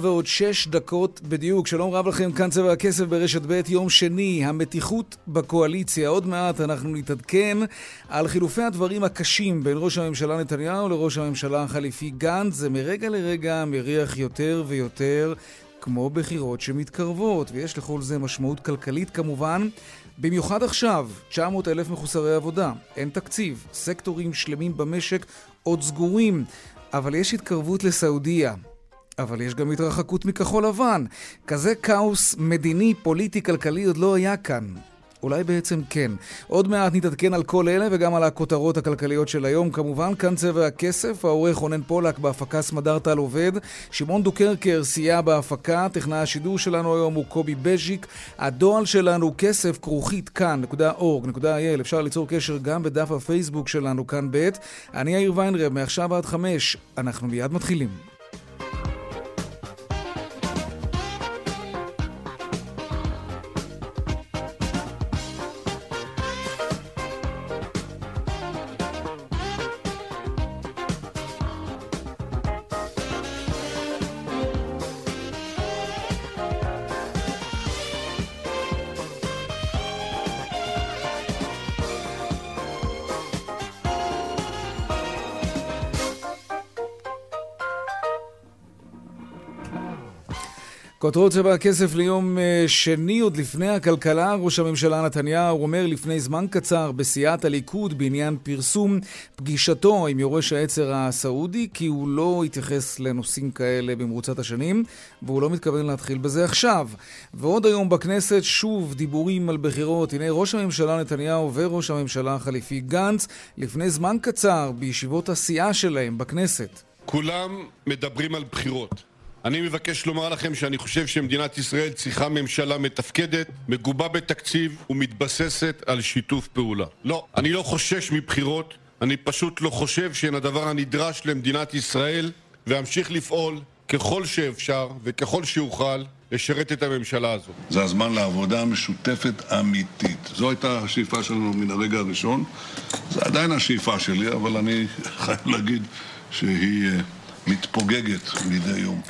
ועוד שש דקות בדיוק. שלום רב לכם, כאן צבע הכסף ברשת ב', יום שני, המתיחות בקואליציה. עוד מעט אנחנו נתעדכן על חילופי הדברים הקשים בין ראש הממשלה נתניהו לראש הממשלה החליפי גנץ. זה מרגע לרגע מריח יותר ויותר כמו בחירות שמתקרבות, ויש לכל זה משמעות כלכלית כמובן. במיוחד עכשיו, 900 אלף מחוסרי עבודה, אין תקציב, סקטורים שלמים במשק עוד סגורים, אבל יש התקרבות לסעודיה. אבל יש גם התרחקות מכחול לבן. כזה כאוס מדיני, פוליטי, כלכלי עוד לא היה כאן. אולי בעצם כן. עוד מעט נתעדכן על כל אלה וגם על הכותרות הכלכליות של היום. כמובן, כאן צבע הכסף, העורך רונן פולק בהפקה סמדר טל עובד. שמעון דוקרקר סייע בהפקה, טכנאי השידור שלנו היום הוא קובי בז'יק. הדואל שלנו כסף כרוכית כאן.org.il. אפשר ליצור קשר גם בדף הפייסבוק שלנו כאן ב'. אני יאיר ויינרב, מעכשיו עד חמש. אנחנו מיד מתחילים. כותרות צבע הכסף ליום אה, שני, עוד לפני הכלכלה, ראש הממשלה נתניהו אומר לפני זמן קצר בסיעת הליכוד בעניין פרסום פגישתו עם יורש העצר הסעודי, כי הוא לא התייחס לנושאים כאלה במרוצת השנים, והוא לא מתכוון להתחיל בזה עכשיו. ועוד היום בכנסת שוב דיבורים על בחירות. הנה ראש הממשלה נתניהו וראש הממשלה החליפי גנץ, לפני זמן קצר בישיבות הסיעה שלהם בכנסת. כולם מדברים על בחירות. אני מבקש לומר לכם שאני חושב שמדינת ישראל צריכה ממשלה מתפקדת, מגובה בתקציב ומתבססת על שיתוף פעולה. לא, אני לא חושש מבחירות, אני פשוט לא חושב שהן הדבר הנדרש למדינת ישראל, ואמשיך לפעול ככל שאפשר וככל שאוכל לשרת את הממשלה הזאת. זה הזמן לעבודה משותפת אמיתית. זו הייתה השאיפה שלנו מן הרגע הראשון. זה עדיין השאיפה שלי, אבל אני חייב להגיד שהיא אה, מתפוגגת מדי יום.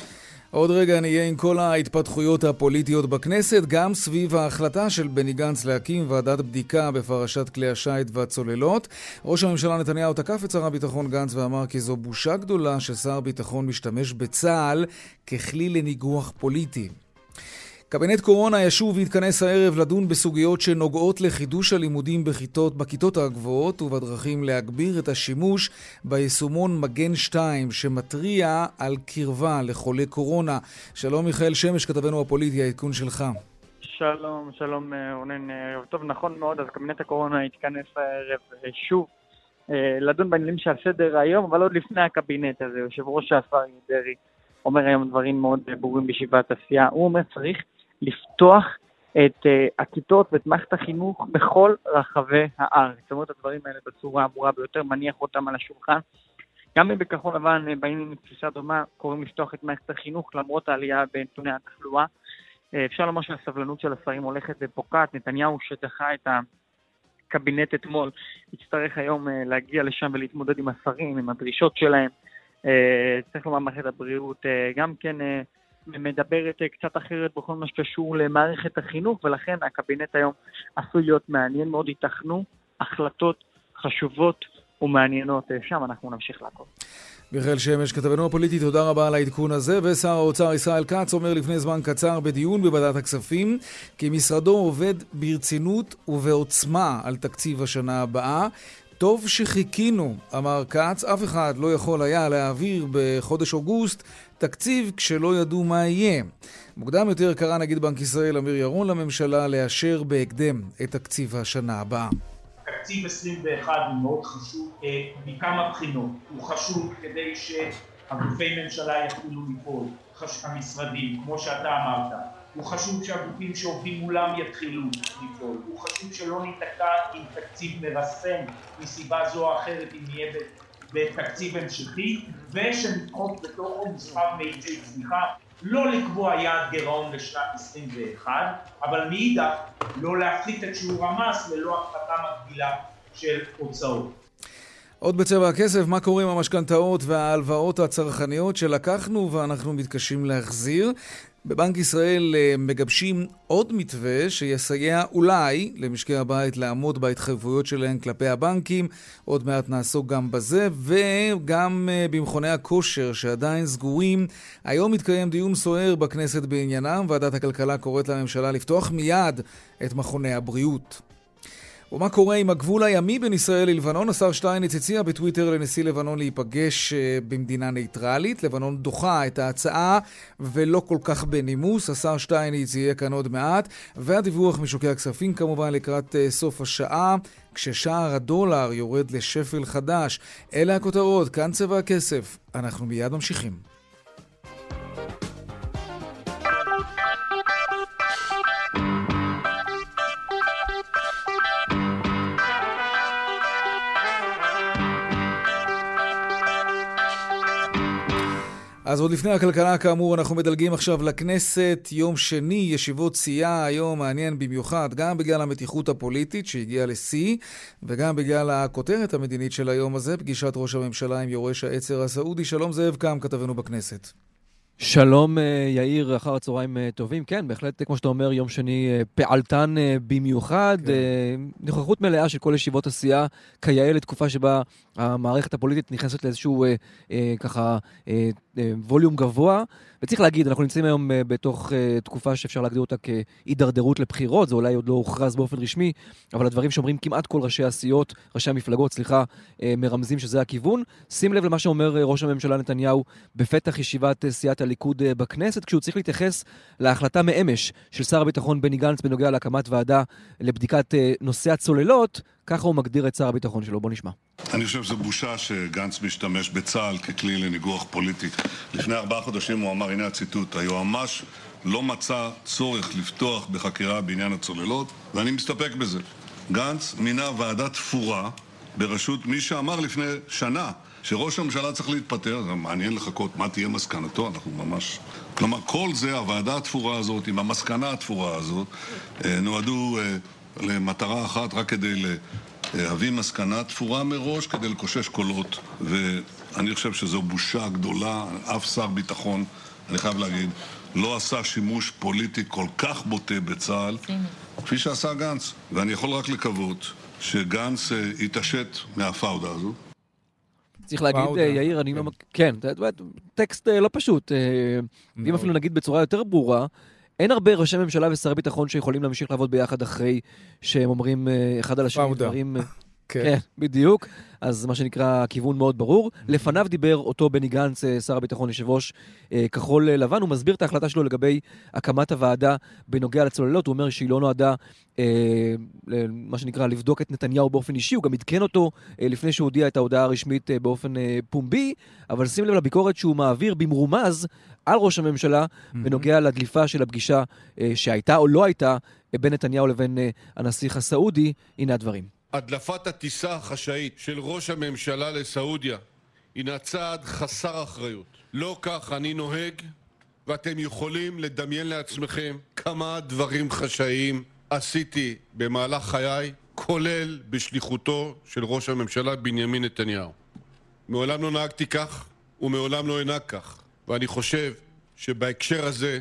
עוד רגע נהיה עם כל ההתפתחויות הפוליטיות בכנסת, גם סביב ההחלטה של בני גנץ להקים ועדת בדיקה בפרשת כלי השיט והצוללות. ראש הממשלה נתניהו תקף את שר הביטחון גנץ ואמר כי זו בושה גדולה ששר ביטחון משתמש בצה"ל ככלי לניגוח פוליטי. קבינט קורונה ישוב ויתכנס הערב לדון בסוגיות שנוגעות לחידוש הלימודים בכיתות, בכיתות הגבוהות ובדרכים להגביר את השימוש ביישומון מגן 2 שמתריע על קרבה לחולי קורונה. שלום מיכאל שמש, כתבנו הפוליטי, העדכון שלך. שלום, שלום אה, רונן. ערב טוב, נכון מאוד, אז קבינט הקורונה יתכנס הערב אה, שוב אה, לדון בעניינים שעל סדר היום, אבל עוד לפני הקבינט הזה, יושב ראש השר דרעי אומר היום דברים מאוד ברורים בישיבת הסיעה. הוא אומר צריך לפתוח את uh, הכיתות ואת מערכת החינוך בכל רחבי הארץ. זאת אומרת, הדברים האלה בצורה הברורה ביותר, מניח אותם על השולחן. גם אם בכחול לבן אה, באים עם תפיסה דומה, קוראים לפתוח את מערכת החינוך למרות העלייה בנתוני התחלואה. Uh, אפשר לומר שהסבלנות של השרים הולכת ופוקעת. נתניהו שדחה את הקבינט אתמול, יצטרך היום להגיע לשם ולהתמודד עם השרים, עם הדרישות שלהם. צריך לומר, מערכת הבריאות גם כן... מדברת אה, קצת אחרת בכל מה שקשור למערכת החינוך, ולכן הקבינט היום עשוי להיות מעניין מאוד, ייתכנו החלטות חשובות ומעניינות אה, שם, אנחנו נמשיך לעקוב. מיכאל שמש, כתבנו הפוליטי, תודה רבה על העדכון הזה. ושר האוצר ישראל כץ אומר לפני זמן קצר בדיון בוועדת הכספים כי משרדו עובד ברצינות ובעוצמה על תקציב השנה הבאה. טוב שחיכינו, אמר כץ, אף אחד לא יכול היה להעביר בחודש אוגוסט תקציב כשלא ידעו מה יהיה. מוקדם יותר קרא נגיד בנק ישראל אמיר ירון לממשלה לאשר בהקדם את תקציב השנה הבאה. תקציב 21 הוא מאוד חשוב מכמה בחינות. הוא חשוב כדי שהגופי ממשלה יתחילו לפעול, המשרדים, כמו שאתה אמרת. הוא חשוב שהגופים שעובדים מולם יתחילו לפעול. הוא חשוב שלא ניתקע עם תקציב מרסן מסיבה זו או אחרת אם יהיה בתקציב המשכי, ושנדחוק בתוכו מספר מאיצי צמיחה. לא לקבוע יעד גירעון לשנת 21, אבל מאידך לא להפחית את שיעור המס ללא הפחתה מקבילה של הוצאות. עוד בצבע הכסף, מה קורה עם המשכנתאות וההלוואות הצרכניות שלקחנו ואנחנו מתקשים להחזיר? בבנק ישראל אה, מגבשים עוד מתווה שיסייע אולי למשקי הבית לעמוד בהתחייבויות שלהם כלפי הבנקים. עוד מעט נעסוק גם בזה, וגם אה, במכוני הכושר שעדיין סגורים. היום מתקיים דיון סוער בכנסת בעניינם. ועדת הכלכלה קוראת לממשלה לפתוח מיד את מכוני הבריאות. ומה קורה עם הגבול הימי בין ישראל ללבנון? השר שטייניץ הציע בטוויטר לנשיא לבנון להיפגש אה, במדינה נייטרלית. לבנון דוחה את ההצעה ולא כל כך בנימוס. השר שטייניץ יהיה כאן עוד מעט. והדיווח משוקי הכספים כמובן לקראת אה, סוף השעה, כששער הדולר יורד לשפל חדש. אלה הכותרות, כאן צבע הכסף. אנחנו מיד ממשיכים. אז עוד לפני הכלכלה, כאמור, אנחנו מדלגים עכשיו לכנסת. יום שני, ישיבות סיעה, היום מעניין במיוחד, גם בגלל המתיחות הפוליטית שהגיעה לשיא, וגם בגלל הכותרת המדינית של היום הזה, פגישת ראש הממשלה עם יורש העצר הסעודי. שלום זאב קם, כתבנו בכנסת. שלום אה, יאיר, אחר הצהריים אה, טובים. כן, בהחלט, כמו שאתה אומר, יום שני אה, פעלתן במיוחד. כן. נוכחות מלאה של כל ישיבות הסיעה, כיאה לתקופה שבה המערכת הפוליטית נכנסת לאיזשהו ככה ווליום גבוה. וצריך להגיד, אנחנו נמצאים היום בתוך תקופה שאפשר להגדיר אותה כהידרדרות לבחירות, זה אולי עוד לא הוכרז באופן רשמי, אבל הדברים שאומרים כמעט כל ראשי הסיעות, ראשי המפלגות, סליחה, מרמזים שזה הכיוון. שים לב למה שאומר ראש הממשלה נתניהו בפתח ישיבת סיעת הליכוד אה, בכנסת, כשהוא צריך להתייחס להחלטה מאמש של שר הביטחון בני גנץ בנוגע להקמת ועדה לבדיקת אה, נושא הצוללות, ככה הוא מגדיר את שר הביטחון שלו. בוא נשמע. אני חושב שזו בושה שגנץ משתמש בצה"ל ככלי לניגוח פוליטי. לפני ארבעה חודשים הוא אמר, הנה הציטוט, היועמ"ש לא מצא צורך לפתוח בחקירה בעניין הצוללות, ואני מסתפק בזה. גנץ מינה ועדה תפורה בראשות מי שאמר לפני שנה שראש הממשלה צריך להתפטר, זה מעניין לחכות מה תהיה מסקנתו, אנחנו ממש... כלומר, כל זה, הוועדה התפורה הזאת, עם המסקנה התפורה הזאת, אה, נועדו אה, למטרה אחת, רק כדי להביא מסקנה תפורה מראש, כדי לקושש קולות. ואני חושב שזו בושה גדולה, אף שר ביטחון, אני חייב להגיד, לא עשה שימוש פוליטי כל כך בוטה בצה"ל, כפי שעשה גנץ. ואני יכול רק לקוות שגנץ אה, יתעשת מהפאודה הזו. צריך להגיד, אה, יאיר, אני לא... כן, טקסט אה, לא פשוט. אם אפילו נגיד בצורה יותר ברורה, אין הרבה ראשי ממשלה ושרי ביטחון שיכולים להמשיך לעבוד ביחד אחרי שהם אומרים אחד על השני דברים... כן. כן, בדיוק. אז מה שנקרא, כיוון מאוד ברור. לפניו דיבר אותו בני גנץ, אה, שר הביטחון, יושב ראש אה, כחול לבן. הוא מסביר את ההחלטה שלו לגבי הקמת הוועדה בנוגע לצוללות. הוא אומר שהיא לא נועדה, אה, מה שנקרא, לבדוק את נתניהו באופן אישי. הוא גם עדכן אותו אה, לפני שהוא הודיע את ההודעה הרשמית אה, באופן אה, פומבי, אבל שים לב לביקורת שהוא מעביר במרומז על ראש הממשלה mm-hmm. בנוגע לדליפה של הפגישה אה, שהייתה או לא הייתה בין נתניהו לבין הנסיך הסעודי. הנה הדברים. הדלפת הטיסה החשאית של ראש הממשלה לסעודיה הינה צעד חסר אחריות. לא כך אני נוהג, ואתם יכולים לדמיין לעצמכם כמה דברים חשאיים עשיתי במהלך חיי, כולל בשליחותו של ראש הממשלה בנימין נתניהו. מעולם לא נהגתי כך, ומעולם לא אנהג כך. ואני חושב שבהקשר הזה,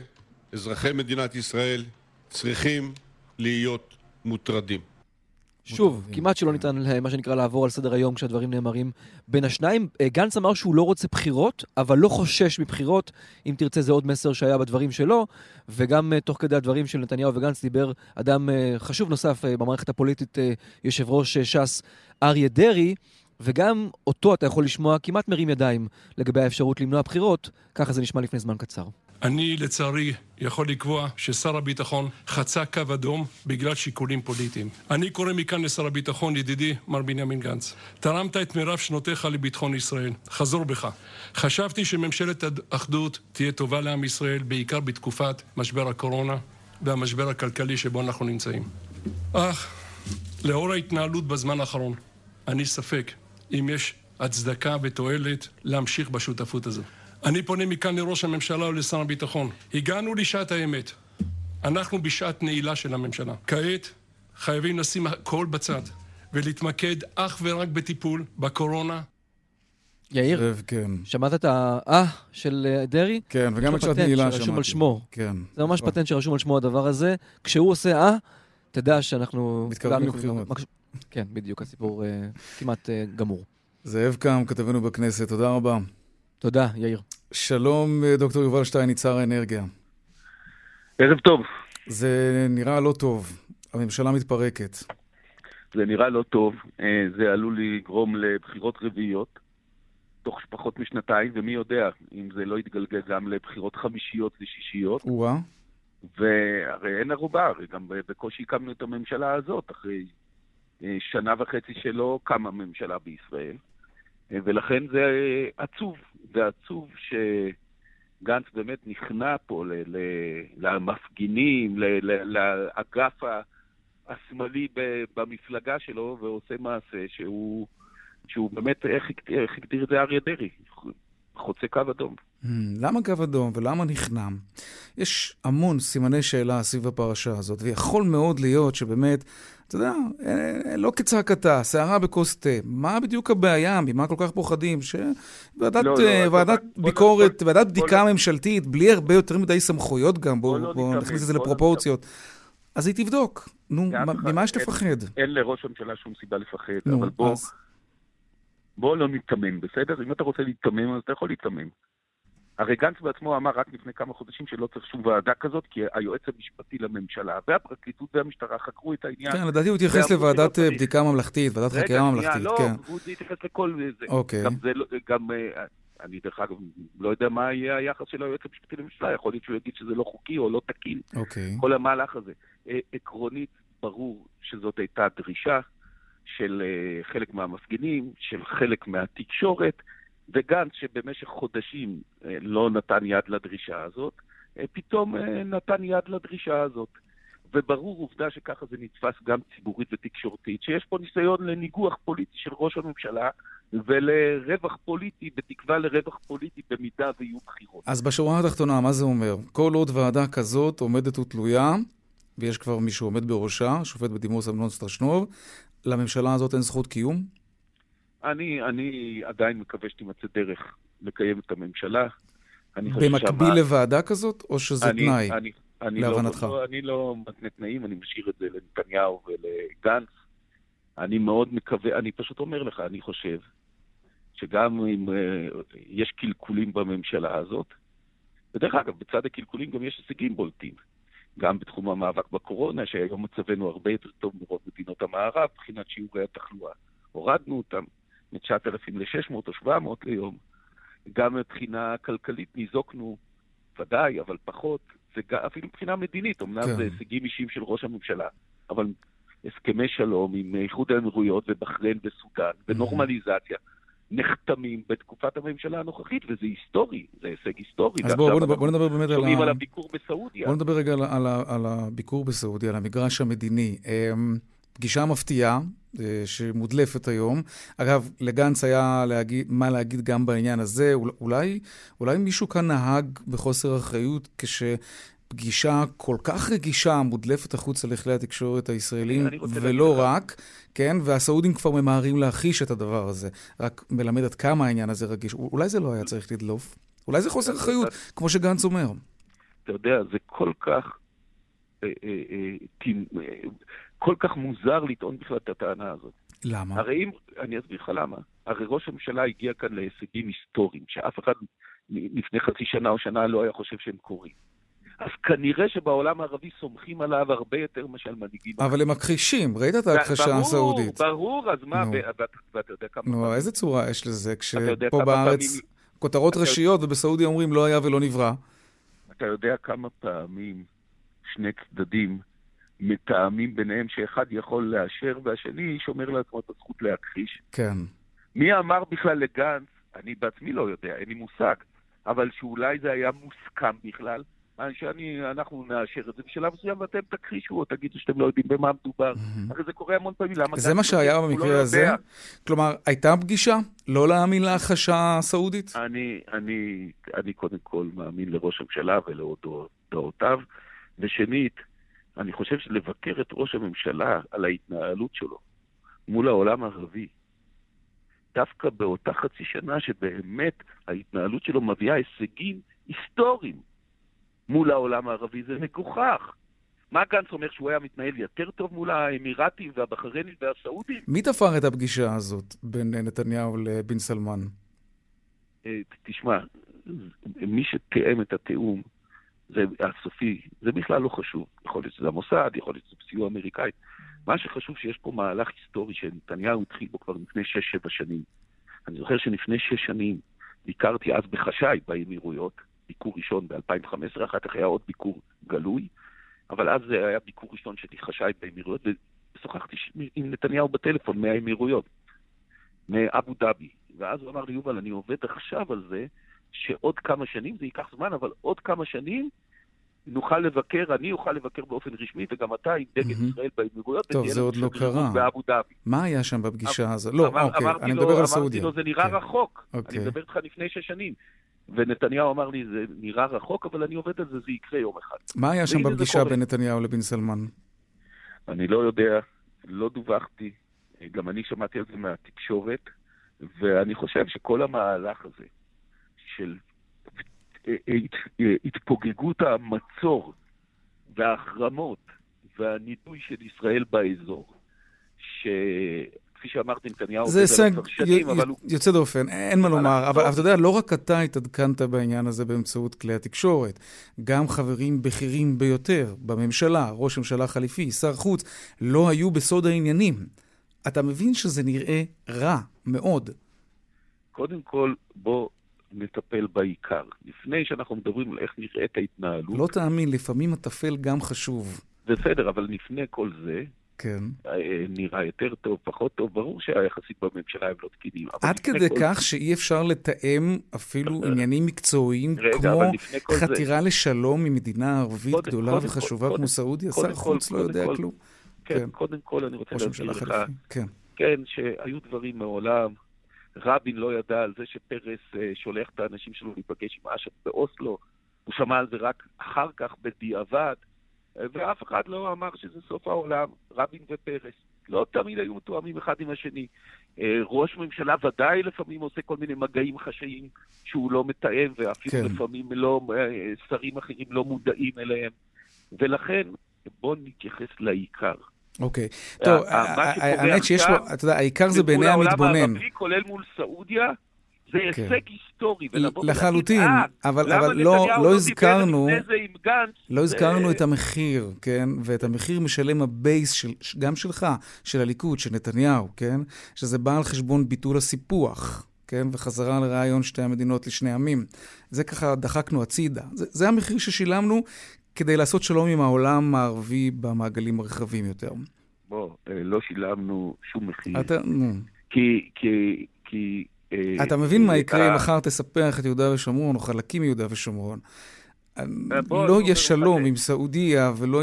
אזרחי מדינת ישראל צריכים להיות מוטרדים. שוב, כמעט שלא ניתן, מה שנקרא, לעבור על סדר היום כשהדברים נאמרים בין השניים. אה, גנץ אמר שהוא לא רוצה בחירות, אבל לא חושש מבחירות. אם תרצה, זה עוד מסר שהיה בדברים שלו. וגם אה, תוך כדי הדברים של נתניהו וגנץ דיבר אדם אה, חשוב נוסף במערכת הפוליטית, יושב ראש ש"ס אריה דרעי. וגם אותו אתה יכול לשמוע כמעט מרים ידיים לגבי האפשרות למנוע בחירות, ככה זה נשמע לפני זמן קצר. אני לצערי יכול לקבוע ששר הביטחון חצה קו אדום בגלל שיקולים פוליטיים. אני קורא מכאן לשר הביטחון, ידידי מר בנימין גנץ, תרמת את מירב שנותיך לביטחון ישראל. חזור בך. חשבתי שממשלת אחדות תהיה טובה לעם ישראל, בעיקר בתקופת משבר הקורונה והמשבר הכלכלי שבו אנחנו נמצאים. אך, לאור ההתנהלות בזמן האחרון, אני ספק אם יש הצדקה ותועלת להמשיך בשותפות הזו. אני פונה מכאן לראש הממשלה ולשר הביטחון. הגענו לשעת האמת. אנחנו בשעת נעילה של הממשלה. כעת חייבים לשים הכל בצד ולהתמקד אך ורק בטיפול בקורונה. יאיר, כן. שמעת את האה של אה, דרעי? כן, וגם את שעת נעילה פטנט שרשום שמעתי. על שמו. כן. זה ממש נכון. פטנט שרשום על שמו הדבר הזה. כשהוא עושה אה, תדע שאנחנו... מתקרבים לבחירות. מקש- כן, בדיוק, הסיפור אה, כמעט אה, גמור. זאב קם, כתבנו בכנסת, תודה רבה. תודה, יאיר. שלום, אה, דוקטור יובל שטייניץ, שר האנרגיה. ערב טוב. זה נראה לא טוב. הממשלה מתפרקת. זה נראה לא טוב, אה, זה עלול לגרום לבחירות רביעיות תוך פחות משנתיים, ומי יודע אם זה לא יתגלגל גם לבחירות חמישיות ושישיות. או-אה. והרי אין ערובה, הרי גם בקושי הקמנו את הממשלה הזאת, אחרי אה, שנה וחצי שלא קמה ממשלה בישראל. ולכן זה עצוב, זה עצוב שגנץ באמת נכנע פה ל- ל- למפגינים, ל- ל- לאגף. השמאלי ב- במפלגה שלו ועושה מעשה שהוא, שהוא באמת, איך, איך הגדיר את זה אריה דרעי? חוצה קו אדום. Hmm, למה קו אדום ולמה נכנם? יש המון סימני שאלה סביב הפרשה הזאת, ויכול מאוד להיות שבאמת, אתה יודע, אה, לא כצעקתה, סערה בכוס תה. מה בדיוק הבעיה? ממה כל כך פוחדים? שוועדת לא, לא, אה, ועדת בוא- ביקורת, בוא- ועדת בוא בדיקה לא- ממשלתית, בלי הרבה יותר מדי סמכויות גם, בוא בואו לא בואו ניתמם, נכניס את זה בוא לא לפרופורציות. אז היא תבדוק. נו, ממה יש לפחד? אין לראש הממשלה שום סיבה לפחד, אבל בוא. בוא לא ניתמם, בסדר? אם אתה רוצה להיתמם, אז אתה יכול להיתמם. הרי גנץ בעצמו אמר רק לפני כמה חודשים שלא צריך שום ועדה כזאת, כי היועץ המשפטי לממשלה והפרקליטות והמשטרה חקרו את העניין. כן, לדעתי הוא התייחס לוועדת אה. בדיקה ממלכתית, ועדת חקירה ממלכתית, לא, כן. הוא התייחס לכל זה. אוקיי. גם זה, לא- גם, אה, אני דרך אגב לא יודע מה יהיה היחס של היועץ המשפטי לממשלה, יכול להיות שהוא יגיד שזה לא חוקי או לא תקין, אוקיי. כל המהלך הזה. אה, עקרונית, ברור שזאת הייתה דרישה של אה, חלק מהמפגינים, של חלק מהתקשורת, וגנץ, שבמשך חודשים אה, לא נתן יד לדרישה הזאת, אה, פתאום נתן יד לדרישה הזאת. וברור עובדה שככה זה נתפס גם ציבורית ותקשורתית, שיש פה ניסיון לניגוח פוליטי של ראש הממשלה ולרווח פוליטי, בתקווה לרווח פוליטי במידה ויהיו בחירות. אז בשורה התחתונה, מה זה אומר? כל עוד ועדה כזאת עומדת ותלויה, ויש כבר מי שעומד בראשה, שופט בדימוס אמנון סטרשנוב, לממשלה הזאת אין זכות קיום? אני, אני עדיין מקווה שתימצא דרך לקיים את הממשלה. במקביל שהמה- לוועדה כזאת, או שזה אני- תנאי? אני, אני להבנתך? לא, לא, אני לא מתנה תנאים, אני משאיר את זה לנתניהו ולגנץ. אני מאוד מקווה, אני פשוט אומר לך, אני חושב שגם אם uh, יש קלקולים בממשלה הזאת, ודרך אגב, בצד הקלקולים גם יש הישגים בולטים. גם בתחום המאבק בקורונה, שהיום מצבנו הרבה יותר טוב מרוב מדינות המערב, מבחינת שיעורי התחלואה. הורדנו אותם מ-9,000 ל-600 או 700 ליום. גם מבחינה כלכלית ניזוקנו, ודאי, אבל פחות. זה גם, אפילו מבחינה מדינית, אמנם כן. זה הישגים אישיים של ראש הממשלה, אבל הסכמי שלום עם איחוד האמירויות ובחריין וסודאן, ונורמליזציה, נחתמים בתקופת הממשלה הנוכחית, וזה היסטורי, זה הישג היסטורי. אז בואו בוא, בוא אנחנו נדבר באמת על, שומעים על ה... הביקור בסעודיה. בוא נדבר רגע על, ה- על, ה- על הביקור בסעודיה, על המגרש המדיני. אמ, פגישה מפתיעה אה, שמודלפת היום. אגב, לגנץ היה להגיד, מה להגיד גם בעניין הזה. אול- אולי, אולי מישהו כאן נהג בחוסר אחריות כשפגישה כל כך רגישה מודלפת החוצה לכלי התקשורת הישראלים, ולא. רק, כן? והסעודים כבר ממהרים להכחיש את הדבר הזה. רק מלמד עד כמה העניין הזה רגיש. אולי זה לא היה צריך לדלוף. אולי זה חוסר אחריות, כמו שגנץ אומר. אתה יודע, זה כל כך, אה, אה, אה, כל כך מוזר לטעון בכלל את הטענה הזאת. למה? הרי אם, אני אסביר לך למה. הרי ראש הממשלה הגיע כאן להישגים היסטוריים, שאף אחד לפני חצי שנה או שנה לא היה חושב שהם קורים. אז כנראה שבעולם הערבי סומכים עליו הרבה יותר מאשר מנהיגים. אבל הם מכחישים, ראית את ההכחשה ברור, הסעודית. ברור, אז מה, ואתה יודע כמה... נו, איזה צורה יש לזה? כשפה בארץ כותרות ראשיות ובסעודיה אומרים לא היה ולא נברא. אתה יודע כמה פעמים שני צדדים מתאמים ביניהם שאחד יכול לאשר והשני שומר לעצמו את הזכות להכחיש. כן. מי אמר בכלל לגנץ, אני בעצמי לא יודע, אין לי מושג, אבל שאולי זה היה מוסכם בכלל, שאני, אנחנו נאשר את זה בשלב מסוים ואתם תכחישו או תגידו שאתם לא יודעים במה מדובר. הרי זה קורה המון פעמים, למה... זה מה שהיה במקרה לא הזה? כלומר, הייתה פגישה? לא להאמין להכחשה הסעודית? אני, אני, אני קודם כל מאמין לראש הממשלה ולהודעותיו, ושנית, אני חושב שלבקר את ראש הממשלה על ההתנהלות שלו מול העולם הערבי, דווקא באותה חצי שנה שבאמת ההתנהלות שלו מביאה הישגים היסטוריים מול העולם הערבי, זה מגוחך. מה גנץ אומר, שהוא היה מתנהל יותר טוב מול האמירתים והבחריינים והסעודים? מי תפר את הפגישה הזאת בין נתניהו לבן סלמן? אה, תשמע, מי שתיאם את התיאום זה הסופי, זה בכלל לא חשוב. יכול להיות שזה המוסד, יכול להיות שזה סיוע אמריקאי. מה שחשוב שיש פה מהלך היסטורי שנתניהו התחיל בו כבר לפני 6-7 שנים. אני זוכר שלפני 6 שנים ביקרתי אז בחשאי באמירויות, ביקור ראשון ב-2015, אחר כך היה עוד ביקור גלוי, אבל אז זה היה ביקור ראשון שלי חשאי באמירויות, ושוחחתי עם נתניהו בטלפון מהאמירויות, מאבו דאבי. ואז הוא אמר לי, יובל, אני עובד עכשיו על זה, שעוד כמה שנים, זה ייקח זמן, אבל עוד כמה שנים נוכל לבקר, אני אוכל לבקר באופן רשמי, וגם אתה עם דגל mm-hmm. ישראל באמירויות. טוב, זה עוד לא קרה. באבו דאבי. מה היה שם בפגישה הזאת? לא, אמר, אוקיי, אני לו, מדבר על סעודיה. אמרתי לו, זה נראה כן. רחוק. אוקיי. אני מדבר איתך לפני שש שנים. ונתניהו אמר לי, זה נראה רחוק, אבל אני עובד על זה, זה יקרה יום אחד. מה היה שם בפגישה בין נתניהו לבין סלמן? אני לא יודע, לא דווחתי, גם אני שמעתי על זה מהתקשורת, ואני חושב שכל המהלך הזה, של התפוגגות המצור וההחרמות והנידוי של ישראל באזור, שכפי שאמרתי, נתניהו זה הישג יוצא דופן, אין מה לומר. אבל אתה יודע, לא רק אתה התעדכנת בעניין הזה באמצעות כלי התקשורת, גם חברים בכירים ביותר בממשלה, ראש ממשלה חליפי, שר חוץ, לא היו בסוד העניינים. אתה מבין שזה נראה רע מאוד. קודם כל, בוא נטפל בעיקר. לפני שאנחנו מדברים על איך נראית ההתנהלות... לא תאמין, לפעמים הטפל גם חשוב. בסדר, אבל לפני כל זה, כן. אה, נראה יותר טוב, פחות טוב, ברור שהיחסים בממשלה הם לא תקינים. עד כדי כך זה... שאי אפשר לתאם אפילו עניינים מקצועיים, רגע, כמו חתירה זה... לשלום ממדינה ערבית קודם, גדולה קודם, וחשובה קודם, כמו סעודיה? שר חוץ לא יודע כל, כלום. כן, כן, קודם כל אני רוצה להסביר לך, כן. כן, שהיו דברים מעולם. רבין לא ידע על זה שפרס אה, שולח את האנשים שלו להיפגש עם אש"ף באוסלו, הוא שמע על זה רק אחר כך, בדיעבד, ואף אחד לא אמר שזה סוף העולם, רבין ופרס. לא תמיד היו מתואמים אחד עם השני. אה, ראש ממשלה ודאי לפעמים עושה כל מיני מגעים חשאיים שהוא לא מתאם, ואפילו כן. לפעמים לא, אה, שרים אחרים לא מודעים אליהם. ולכן, בואו נתייחס לעיקר. אוקיי. טוב, האמת שיש לו, אתה יודע, העיקר זה בעיני המתבונן. מול העולם הערבי, כולל מול סעודיה, זה כן. הישג היסטורי. לחלוטין, אה, אבל לא, לא הזכרנו, לא הזכרנו את המחיר, כן? ואת המחיר משלם הבייס גם שלך, של הליכוד, של נתניהו, כן? שזה בא על חשבון ביטול הסיפוח. כן? וחזרה לרעיון שתי המדינות לשני עמים. זה ככה דחקנו הצידה. זה, זה המחיר ששילמנו כדי לעשות שלום עם העולם הערבי במעגלים הרחבים יותר. בוא, אה, לא שילמנו שום מחיר. אתה. כי, כי, כי... אה, אתה מבין מה יקרה אם מחר תספח את יהודה ושומרון, או חלקים מיהודה ושומרון. אה, לא יהיה שלום עם סעודיה ולא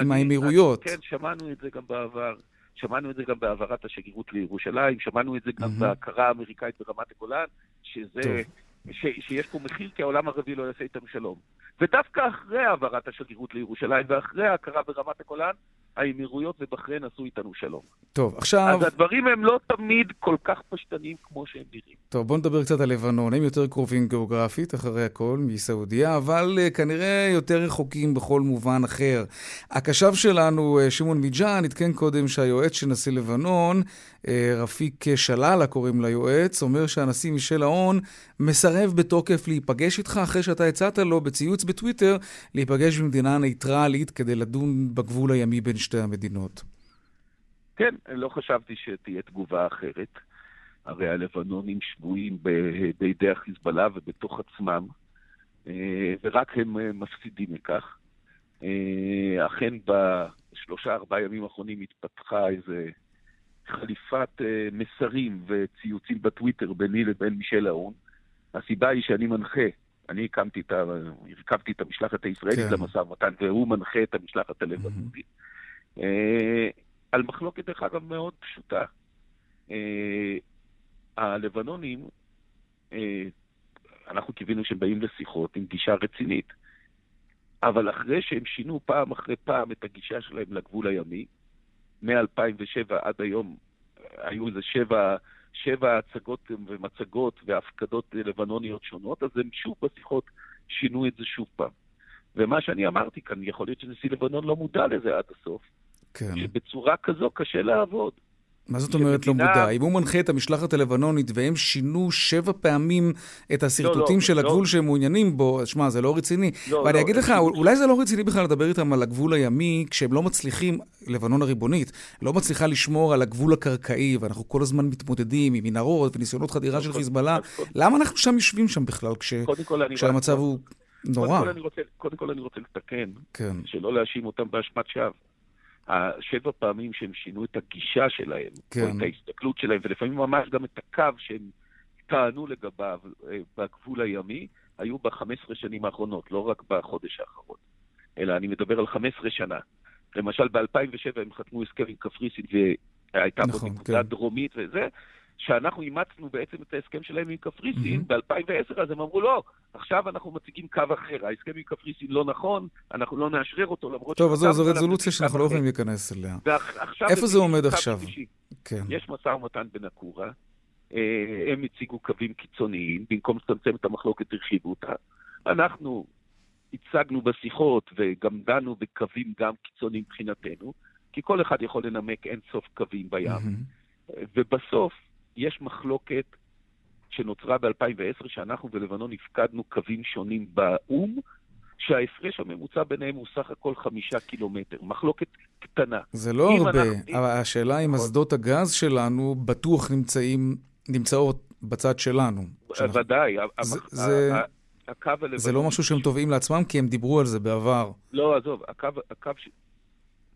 עם האמירויות. כן, שמענו את זה גם בעבר. שמענו את זה גם בהעברת השגרירות לירושלים, שמענו את זה גם בהכרה האמריקאית ברמת הגולן, שזה, ש, שיש פה מחיר כי העולם הערבי לא יעשה איתנו שלום. ודווקא אחרי העברת השגרירות לירושלים ואחרי ההכרה ברמת הגולן, האמירויות ובחריין עשו איתנו שלום. טוב, עכשיו... אז הדברים הם לא תמיד כל כך פשטניים כמו שהם נראים. טוב, בואו נדבר קצת על לבנון. הם יותר קרובים גיאוגרפית, אחרי הכל, מסעודיה, אבל uh, כנראה יותר רחוקים בכל מובן אחר. הקשב שלנו, uh, שמעון מיג'אן, עדכן קודם שהיועץ של נשיא לבנון, uh, רפיק שלאלה קוראים ליועץ, אומר שהנשיא מישל ההון מסרב בתוקף להיפגש איתך אחרי שאתה הצעת לו בציוץ בטוויטר להיפגש במדינה ניטרלית כדי לדון בגבול הימי בין שתי המדינות. כן, לא חשבתי שתהיה תגובה אחרת. הרי הלבנונים שבויים בידי החיזבאללה ובתוך עצמם. ורק הם מפסידים מכך. אכן בשלושה ארבעה ימים האחרונים התפתחה איזה חליפת מסרים וציוצים בטוויטר ביני לבין מישל האון. הסיבה היא שאני מנחה אני הקמתי את ה... הרכבתי את המשלחת הישראלית כן. למשא ומתן, והוא מנחה את המשלחת הלבנונית. Mm-hmm. אה, על מחלוקת, דרך אגב, מאוד פשוטה. אה, הלבנונים, אה, אנחנו קיווינו שהם באים לשיחות עם גישה רצינית, אבל אחרי שהם שינו פעם אחרי פעם את הגישה שלהם לגבול הימי, מ-2007 עד היום היו איזה שבע שבע הצגות ומצגות והפקדות לבנוניות שונות, אז הם שוב בשיחות שינו את זה שוב פעם. ומה שאני אמרתי כאן, יכול להיות שנשיא לבנון לא מודע לזה עד הסוף, כן. שבצורה כזו קשה לעבוד. מה זאת אומרת לא מודע? אם הוא מנחה את המשלחת הלבנונית והם שינו שבע פעמים את השרטוטים לא, לא, של לא. הגבול. שהם מעוניינים בו, שמע, זה לא רציני. ואני אגיד לך, אולי זה לא רציני בכלל לדבר איתם על הגבול הימי, כשהם לא מצליחים, לבנון הריבונית, לא מצליחה לשמור על הגבול הקרקעי, ואנחנו כל הזמן מתמודדים עם מנהרות וניסיונות חדירה של חיזבאללה. למה אנחנו שם יושבים שם בכלל, כשהמצב הוא נורא? קודם כל אני רוצה לתקן, כן. שלא להאשים אותם באשמת שווא. השבע פעמים שהם שינו את הגישה שלהם, כן. או את ההסתכלות שלהם, ולפעמים ממש גם את הקו שהם טענו לגביו אה, בגבול הימי, היו ב-15 שנים האחרונות, לא רק בחודש האחרון, אלא אני מדבר על 15 שנה. למשל, ב-2007 הם חתמו הסכם עם קפריסין והייתה נכון, פה נקודה כן. דרומית וזה, שאנחנו אימצנו בעצם את ההסכם שלהם עם קפריסין mm-hmm. ב-2010, אז הם אמרו, לא, עכשיו אנחנו מציגים קו אחר, ההסכם עם קפריסין לא נכון, אנחנו לא נאשרר אותו, למרות טוב, אז זו רזולוציה שאנחנו לא יכולים להיכנס אליה. איפה זה עומד עכשיו? כן. יש משא ומתן בנקורה, אה, הם הציגו קווים קיצוניים, במקום לצמצם את המחלוקת הרחיבו אותה. אנחנו הצגנו בשיחות וגם דנו בקווים גם קיצוניים מבחינתנו, כי כל אחד יכול לנמק אין סוף קווים בים. Mm-hmm. ובסוף יש מחלוקת שנוצרה ב-2010, שאנחנו ולבנון הפקדנו קווים שונים באו"ם, שההפרש הממוצע ביניהם הוא סך הכל חמישה קילומטר. מחלוקת קטנה. זה לא הרבה, אנחנו... אבל השאלה אם נכון. אסדות הגז שלנו בטוח נמצאים, נמצאות בצד שלנו. ודאי. זה, זה... הקו הלבנוני... זה לא משהו שהם תובעים לעצמם, כי הם דיברו על זה בעבר. לא, עזוב, הקו, הקו.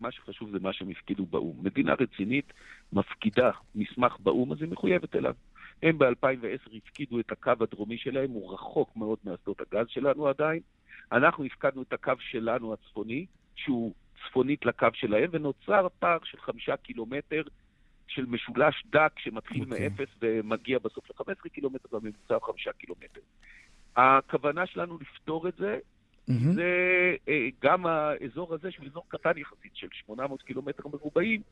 מה שחשוב זה מה שהם הפקידו באו"ם. מדינה רצינית מפקידה מסמך באו"ם, אז היא מחויבת אליו. הם ב-2010 הפקידו את הקו הדרומי שלהם, הוא רחוק מאוד מאסדות הגז שלנו עדיין. אנחנו הפקדנו את הקו שלנו הצפוני, שהוא צפונית לקו שלהם, ונוצר פער של חמישה קילומטר של משולש דק שמתחיל okay. אוקיי. מאפס ומגיע בסוף ל-15 קילומטר, והממוצע הוא חמישה קילומטר. הכוונה שלנו לפתור את זה Mm-hmm. זה אה, גם האזור הזה, שהוא אזור קטן יחסית של 800 קילומטר מרובעים,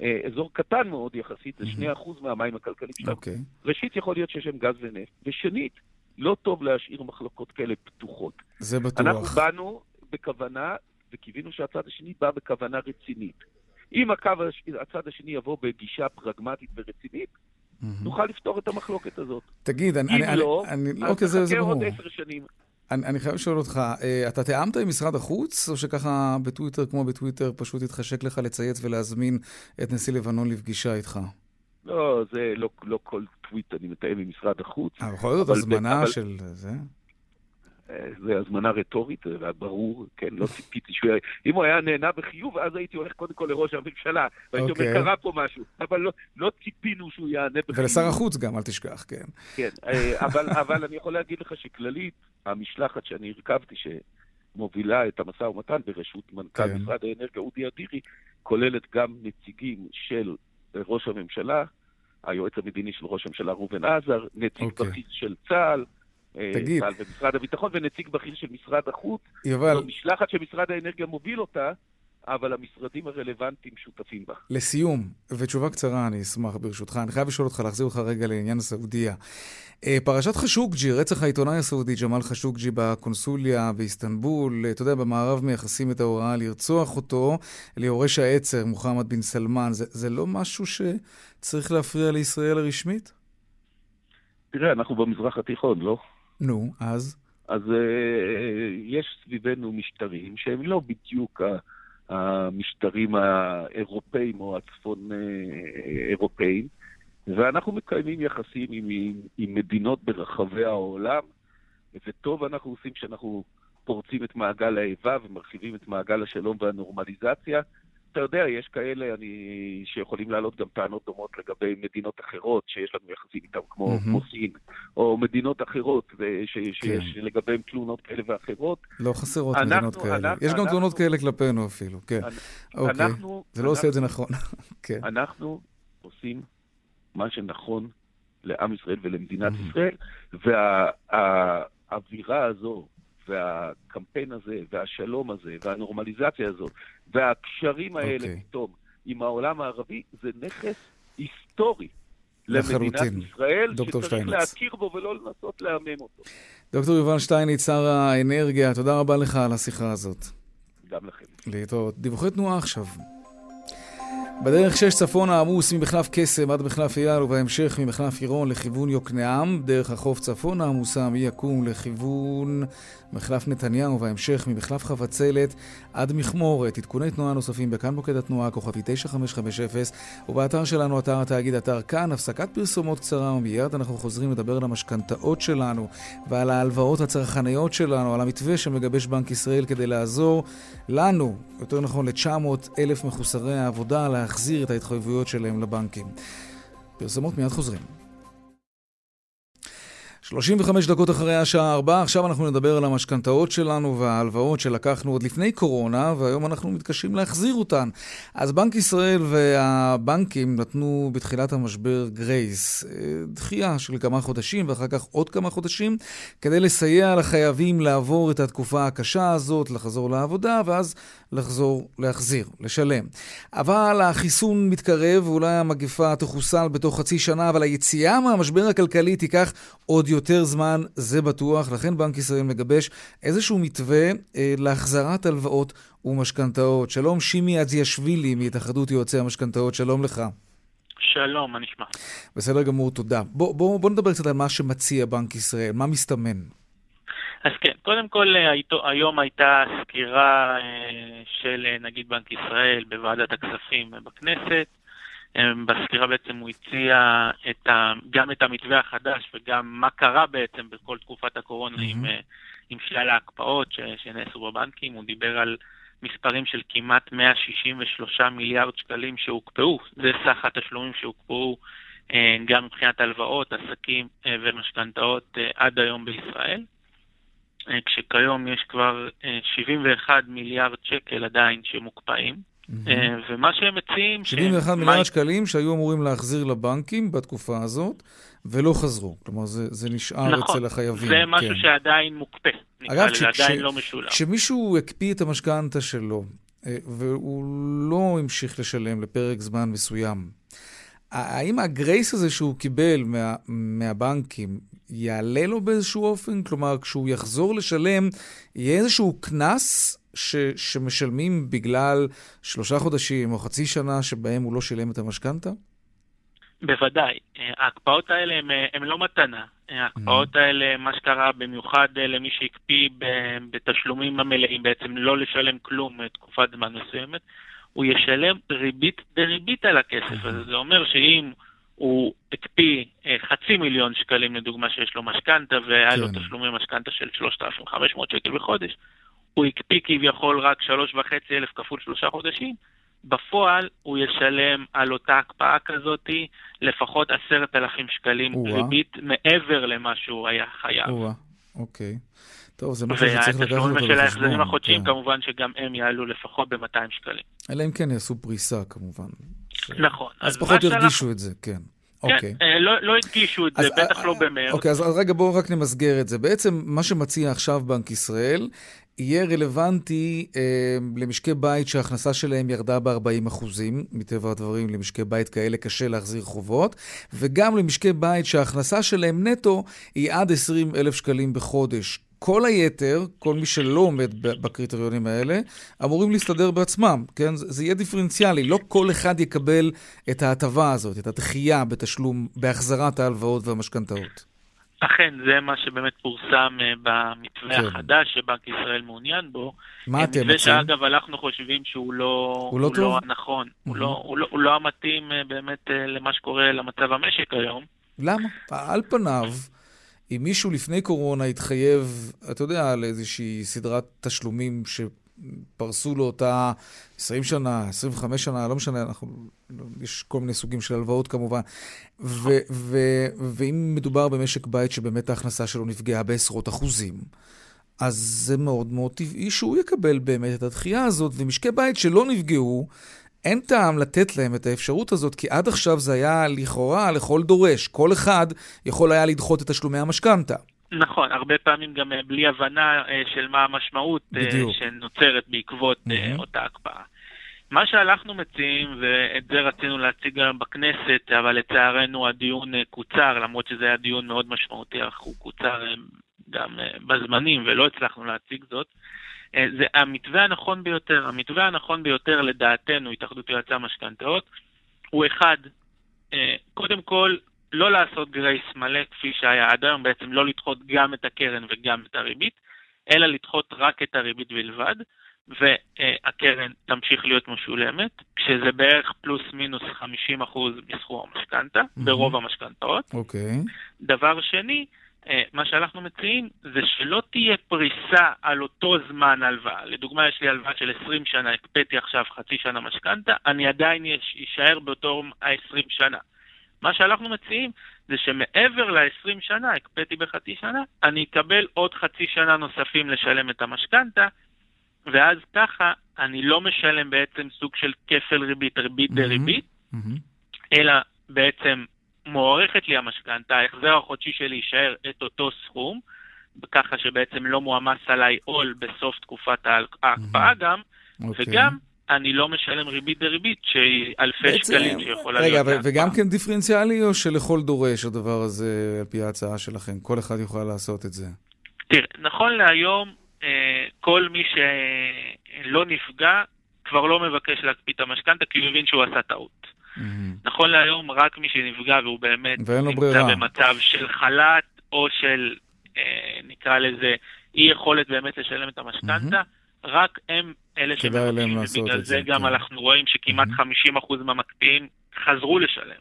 אה, אזור קטן מאוד יחסית, זה 2% מהמים הכלכליים שלנו. Okay. אוקיי. ראשית, יכול להיות שיש שם גז ונפט, ושנית, לא טוב להשאיר מחלוקות כאלה פתוחות. זה בטוח. אנחנו באנו בכוונה, וקיווינו שהצד השני בא בכוונה רצינית. אם הקו, הצד השני יבוא בגישה פרגמטית ורצינית, mm-hmm. נוכל לפתור את המחלוקת הזאת. תגיד, אני... אם אני, לא, אני, אז אוקיי, נחכה עוד עשר שנים. אני, אני חייב לשאול אותך, אה, אתה תיאמת עם משרד החוץ, או שככה בטוויטר, כמו בטוויטר, פשוט התחשק לך לצייץ ולהזמין את נשיא לבנון לפגישה איתך? לא, זה לא, לא כל טוויט אני מתאם עם משרד החוץ. אבל בכל זאת הזמנה אבל... של זה? זו הזמנה רטורית, זה היה ברור, כן, לא ציפיתי שהוא... אם הוא היה נהנה בחיוב, אז הייתי הולך קודם כל לראש הממשלה, והייתי אומר, אוקיי. קרה פה משהו, אבל לא, לא ציפינו שהוא יענה בחיוב. ולשר החוץ גם, אל תשכח, כן. כן, אה, אבל, אבל אני יכול להגיד לך שכללית, המשלחת שאני הרכבתי, שמובילה את המשא ומתן בראשות מנכ"ל כן. משרד האנרגיה אודי אדירי, כוללת גם נציגים של ראש הממשלה, היועץ המדיני של ראש הממשלה ראובן עזר, נציג okay. אוקיי. בכיר של צה"ל, תגיד. צה"ל ומשרד הביטחון ונציג בכיר של משרד החוץ. יובל. זו משלחת שמשרד האנרגיה מוביל אותה, אבל המשרדים הרלוונטיים שותפים בה. לסיום, ותשובה קצרה אני אשמח ברשותך, אני חייב לשאול אותך, להחזיר אותך רגע לעניין הסעודיה. אה, פרשת חשוקג'י, רצח העיתונאי הסעודי ג'מאל חשוקג'י בקונסוליה באיסטנבול, אה, אתה יודע, במערב מייחסים את ההוראה לרצוח אותו ליורש העצר, מוחמד בן סלמן. זה, זה לא משהו שצריך להפריע לישראל הרשמית? תראה, אנחנו במזרח התיכון, לא? נו, אז? אז uh, יש סביבנו משטרים שהם לא בדיוק המשטרים האירופאים או הצפון-אירופאים, ואנחנו מקיימים יחסים עם, עם מדינות ברחבי העולם, וטוב אנחנו עושים כשאנחנו פורצים את מעגל האיבה ומרחיבים את מעגל השלום והנורמליזציה. אתה יודע, יש כאלה אני, שיכולים להעלות גם טענות דומות לגבי מדינות אחרות שיש לנו יחסים איתן, כמו, mm-hmm. כמו סין, או מדינות אחרות ש, כן. שיש לגביהן תלונות כאלה ואחרות. לא חסרות אנחנו, מדינות כאלה. אנחנו, יש גם אנחנו, תלונות כאלה כלפינו אפילו, כן. אוקיי, אנחנו, זה לא אנחנו, עושה את זה נכון. כן. אנחנו עושים מה שנכון לעם ישראל ולמדינת mm-hmm. ישראל, והאווירה וה, הזו והקמפיין הזה, והשלום הזה, והנורמליזציה הזאת, והקשרים האלה okay. אוקיי. פתאום עם העולם הערבי, זה נכס היסטורי. למדינת ישראל, שצריך שטיינץ. להכיר בו ולא לנסות לעמם אותו. דוקטור יובל שטייניץ, שר האנרגיה, תודה רבה לך על השיחה הזאת. גם לכם. להתראות. דיווחי תנועה עכשיו. בדרך 6 צפונה עמוס ממחלף קסם עד מחלף אייל ובהמשך ממחלף עירון לכיוון יוקנעם. דרך החוף צפונה עמוסה מיקום לכיוון מחלף נתניהו ובהמשך ממחלף חבצלת עד מכמורת. עדכוני תנועה נוספים בכאן מוקד התנועה, כוכבי 9550 ובאתר שלנו, אתר התאגיד, אתר כאן. הפסקת פרסומות קצרה ומיד אנחנו חוזרים לדבר על המשכנתאות שלנו ועל ההלוואות הצרכניות שלנו, על המתווה שמגבש בנק ישראל כדי לעזור לנו, יותר נכון ל-900 אלף מחוסרי העבודה, להחזיר את ההתחייבויות שלהם לבנקים. פרסומות מיד חוזרים. 35 דקות אחרי השעה 4, עכשיו אנחנו נדבר על המשכנתאות שלנו וההלוואות שלקחנו עוד לפני קורונה, והיום אנחנו מתקשים להחזיר אותן. אז בנק ישראל והבנקים נתנו בתחילת המשבר גרייס, אה, דחייה של כמה חודשים ואחר כך עוד כמה חודשים, כדי לסייע לחייבים לעבור את התקופה הקשה הזאת, לחזור לעבודה, ואז לחזור להחזיר, לשלם. אבל החיסון מתקרב, ואולי המגפה תחוסל בתוך חצי שנה, אבל היציאה מהמשבר הכלכלי תיקח עוד יותר זמן, זה בטוח. לכן בנק ישראל מגבש איזשהו מתווה אה, להחזרת הלוואות ומשכנתאות. שלום, שימי אדזיאשווילי מהתאחדות יועצי המשכנתאות, שלום לך. שלום, מה נשמע? בסדר גמור, תודה. בוא, בוא, בוא נדבר קצת על מה שמציע בנק ישראל, מה מסתמן? אז כן, קודם כל אה, היום הייתה סקירה אה, של אה, נגיד בנק ישראל בוועדת הכספים בכנסת. בסקירה בעצם הוא הציע את ה, גם את המתווה החדש וגם מה קרה בעצם בכל תקופת הקורונה mm-hmm. עם, עם שלל ההקפאות ש, שנעשו בבנקים. הוא דיבר על מספרים של כמעט 163 מיליארד שקלים שהוקפאו, זה סך התשלומים שהוקפאו גם מבחינת הלוואות, עסקים ומשכנתאות עד היום בישראל. אה, כשכיום יש כבר 71 אה, מיליארד שקל עדיין שמוקפאים. אה, ומה שהם מציעים... 71 מיליארד שקלים שהיו אמורים להחזיר לבנקים בתקופה הזאת, ולא חזרו. כלומר, זה, זה נשאר נכון, אצל החייבים. זה משהו כן. שעדיין מוקפא, נקרא לזה, עדיין לא משולם. כשמישהו הקפיא את המשכנתה שלו, והוא לא המשיך לשלם לפרק זמן מסוים, האם הגרייס הזה שהוא קיבל מה, מהבנקים יעלה לו באיזשהו אופן? כלומר, כשהוא יחזור לשלם, יהיה איזשהו קנס ש, שמשלמים בגלל שלושה חודשים או חצי שנה שבהם הוא לא שילם את המשכנתה? בוודאי. ההקפאות האלה הן לא מתנה. ההקפאות mm-hmm. האלה, מה שקרה במיוחד למי שהקפיא בתשלומים המלאים, בעצם לא לשלם כלום תקופת זמן מסוימת, הוא ישלם ריבית דריבית על הכסף הזה. זה אומר שאם הוא הקפיא אה, חצי מיליון שקלים, לדוגמה, שיש לו משכנתה, והיה לו כן. תשלומי משכנתה של 3,500 שקל בחודש, הוא הקפיא כביכול רק 3.5 אלף כפול שלושה חודשים, בפועל הוא ישלם על אותה הקפאה כזאת לפחות עשרת אלפים שקלים ריבית מעבר למה שהוא היה חייב. אוקיי. טוב, זה משהו שצריך לקחת אותו בחשבון. והתשלום של ההחזרים החודשיים, כן. כמובן שגם הם יעלו לפחות ב-200 שקלים. אלא אם כן יעשו פריסה, כמובן. נכון. אז פחות ירגישו את זה, כן. כן, אוקיי. אה, לא, לא הדגישו את זה, בטח לא במרץ. אוקיי, אז רגע בואו רק נמסגר את זה. בעצם מה שמציע עכשיו בנק ישראל יהיה רלוונטי אה, למשקי בית שההכנסה שלהם ירדה ב-40 אחוזים, מטבע הדברים למשקי בית כאלה קשה להחזיר חובות, וגם למשקי בית שההכנסה שלהם נטו היא עד 20 אלף שקלים בחודש. כל היתר, כל מי שלא עומד בקריטריונים האלה, אמורים להסתדר בעצמם, כן? זה יהיה דיפרנציאלי, לא כל אחד יקבל את ההטבה הזאת, את הדחייה בתשלום, בהחזרת ההלוואות והמשכנתאות. אכן, זה מה שבאמת פורסם אה, במתווה כן. החדש שבנק ישראל מעוניין בו. מה אתם מציעים? שאגב, אנחנו חושבים שהוא לא, הוא לא, הוא לא הנכון, mm-hmm. הוא, לא, הוא, לא, הוא לא המתאים אה, באמת אה, למה שקורה למצב המשק היום. למה? על פניו... אם מישהו לפני קורונה התחייב, אתה יודע, לאיזושהי סדרת תשלומים שפרסו לו אותה 20 שנה, 25 שנה, לא משנה, אנחנו, יש כל מיני סוגים של הלוואות כמובן, ו, ו, ואם מדובר במשק בית שבאמת ההכנסה שלו נפגעה בעשרות אחוזים, אז זה מאוד מאוד טבעי שהוא יקבל באמת את הדחייה הזאת, ומשקי בית שלא נפגעו, אין טעם לתת להם את האפשרות הזאת, כי עד עכשיו זה היה לכאורה לכל דורש. כל אחד יכול היה לדחות את תשלומי המשכנתה. נכון, הרבה פעמים גם אה, בלי הבנה אה, של מה המשמעות אה, בדיוק. שנוצרת בעקבות mm-hmm. אותה הקפאה. מה שאנחנו מציעים, ואת זה רצינו להציג היום בכנסת, אבל לצערנו הדיון קוצר, למרות שזה היה דיון מאוד משמעותי, אך הוא קוצר גם בזמנים ולא הצלחנו להציג זאת, זה המתווה הנכון ביותר. המתווה הנכון ביותר לדעתנו, התאחדות יועצי המשכנתאות, הוא אחד, אה, קודם כל, לא לעשות גרייס מלא כפי שהיה עד היום, בעצם לא לדחות גם את הקרן וגם את הריבית, אלא לדחות רק את הריבית בלבד, והקרן תמשיך להיות משולמת, כשזה בערך פלוס מינוס 50% מסכום המשכנתה, mm-hmm. ברוב המשכנתאות. אוקיי. Okay. דבר שני, אה, מה שאנחנו מציעים זה שלא תהיה פריסה על אותו זמן הלוואה. לדוגמה, יש לי הלוואה של 20 שנה, הקפאתי עכשיו חצי שנה משכנתה, אני עדיין אשאר באותו ה-20 שנה. מה שאנחנו מציעים זה שמעבר ל-20 שנה, הקפאתי בחצי שנה, אני אקבל עוד חצי שנה נוספים לשלם את המשכנתה, ואז ככה אני לא משלם בעצם סוג של כפל ריבית, ריבית דריבית, mm-hmm. אלא בעצם מוערכת לי המשכנתה, ההחזר החודשי שלי יישאר את אותו סכום, ככה שבעצם לא מועמס עליי עול בסוף תקופת ההקפאה גם, okay. אוקיי. וגם אני לא משלם ריבית דריבית שהיא אלפי בעצם, שקלים שיכולה רגע, להיות... רגע, וגם כן דיפרנציאלי או שלכל דורש הדבר הזה, על פי ההצעה שלכם? כל אחד יכול לעשות את זה. תראה, נכון להיום, אה, כל מי שלא נפגע כבר לא מבקש להקפיא את המשכנתה כי הוא מבין שהוא עשה טעות. Mm-hmm. נכון להיום, רק מי שנפגע והוא באמת נמצא ברירה. במצב של חל"ת, או של, אה, נקרא לזה, אי יכולת באמת לשלם את המשכנתה, mm-hmm. רק הם אלה שמבקשים, ובגלל זה גם כן. אנחנו רואים שכמעט mm-hmm. 50% מהמקפיאים חזרו לשלם.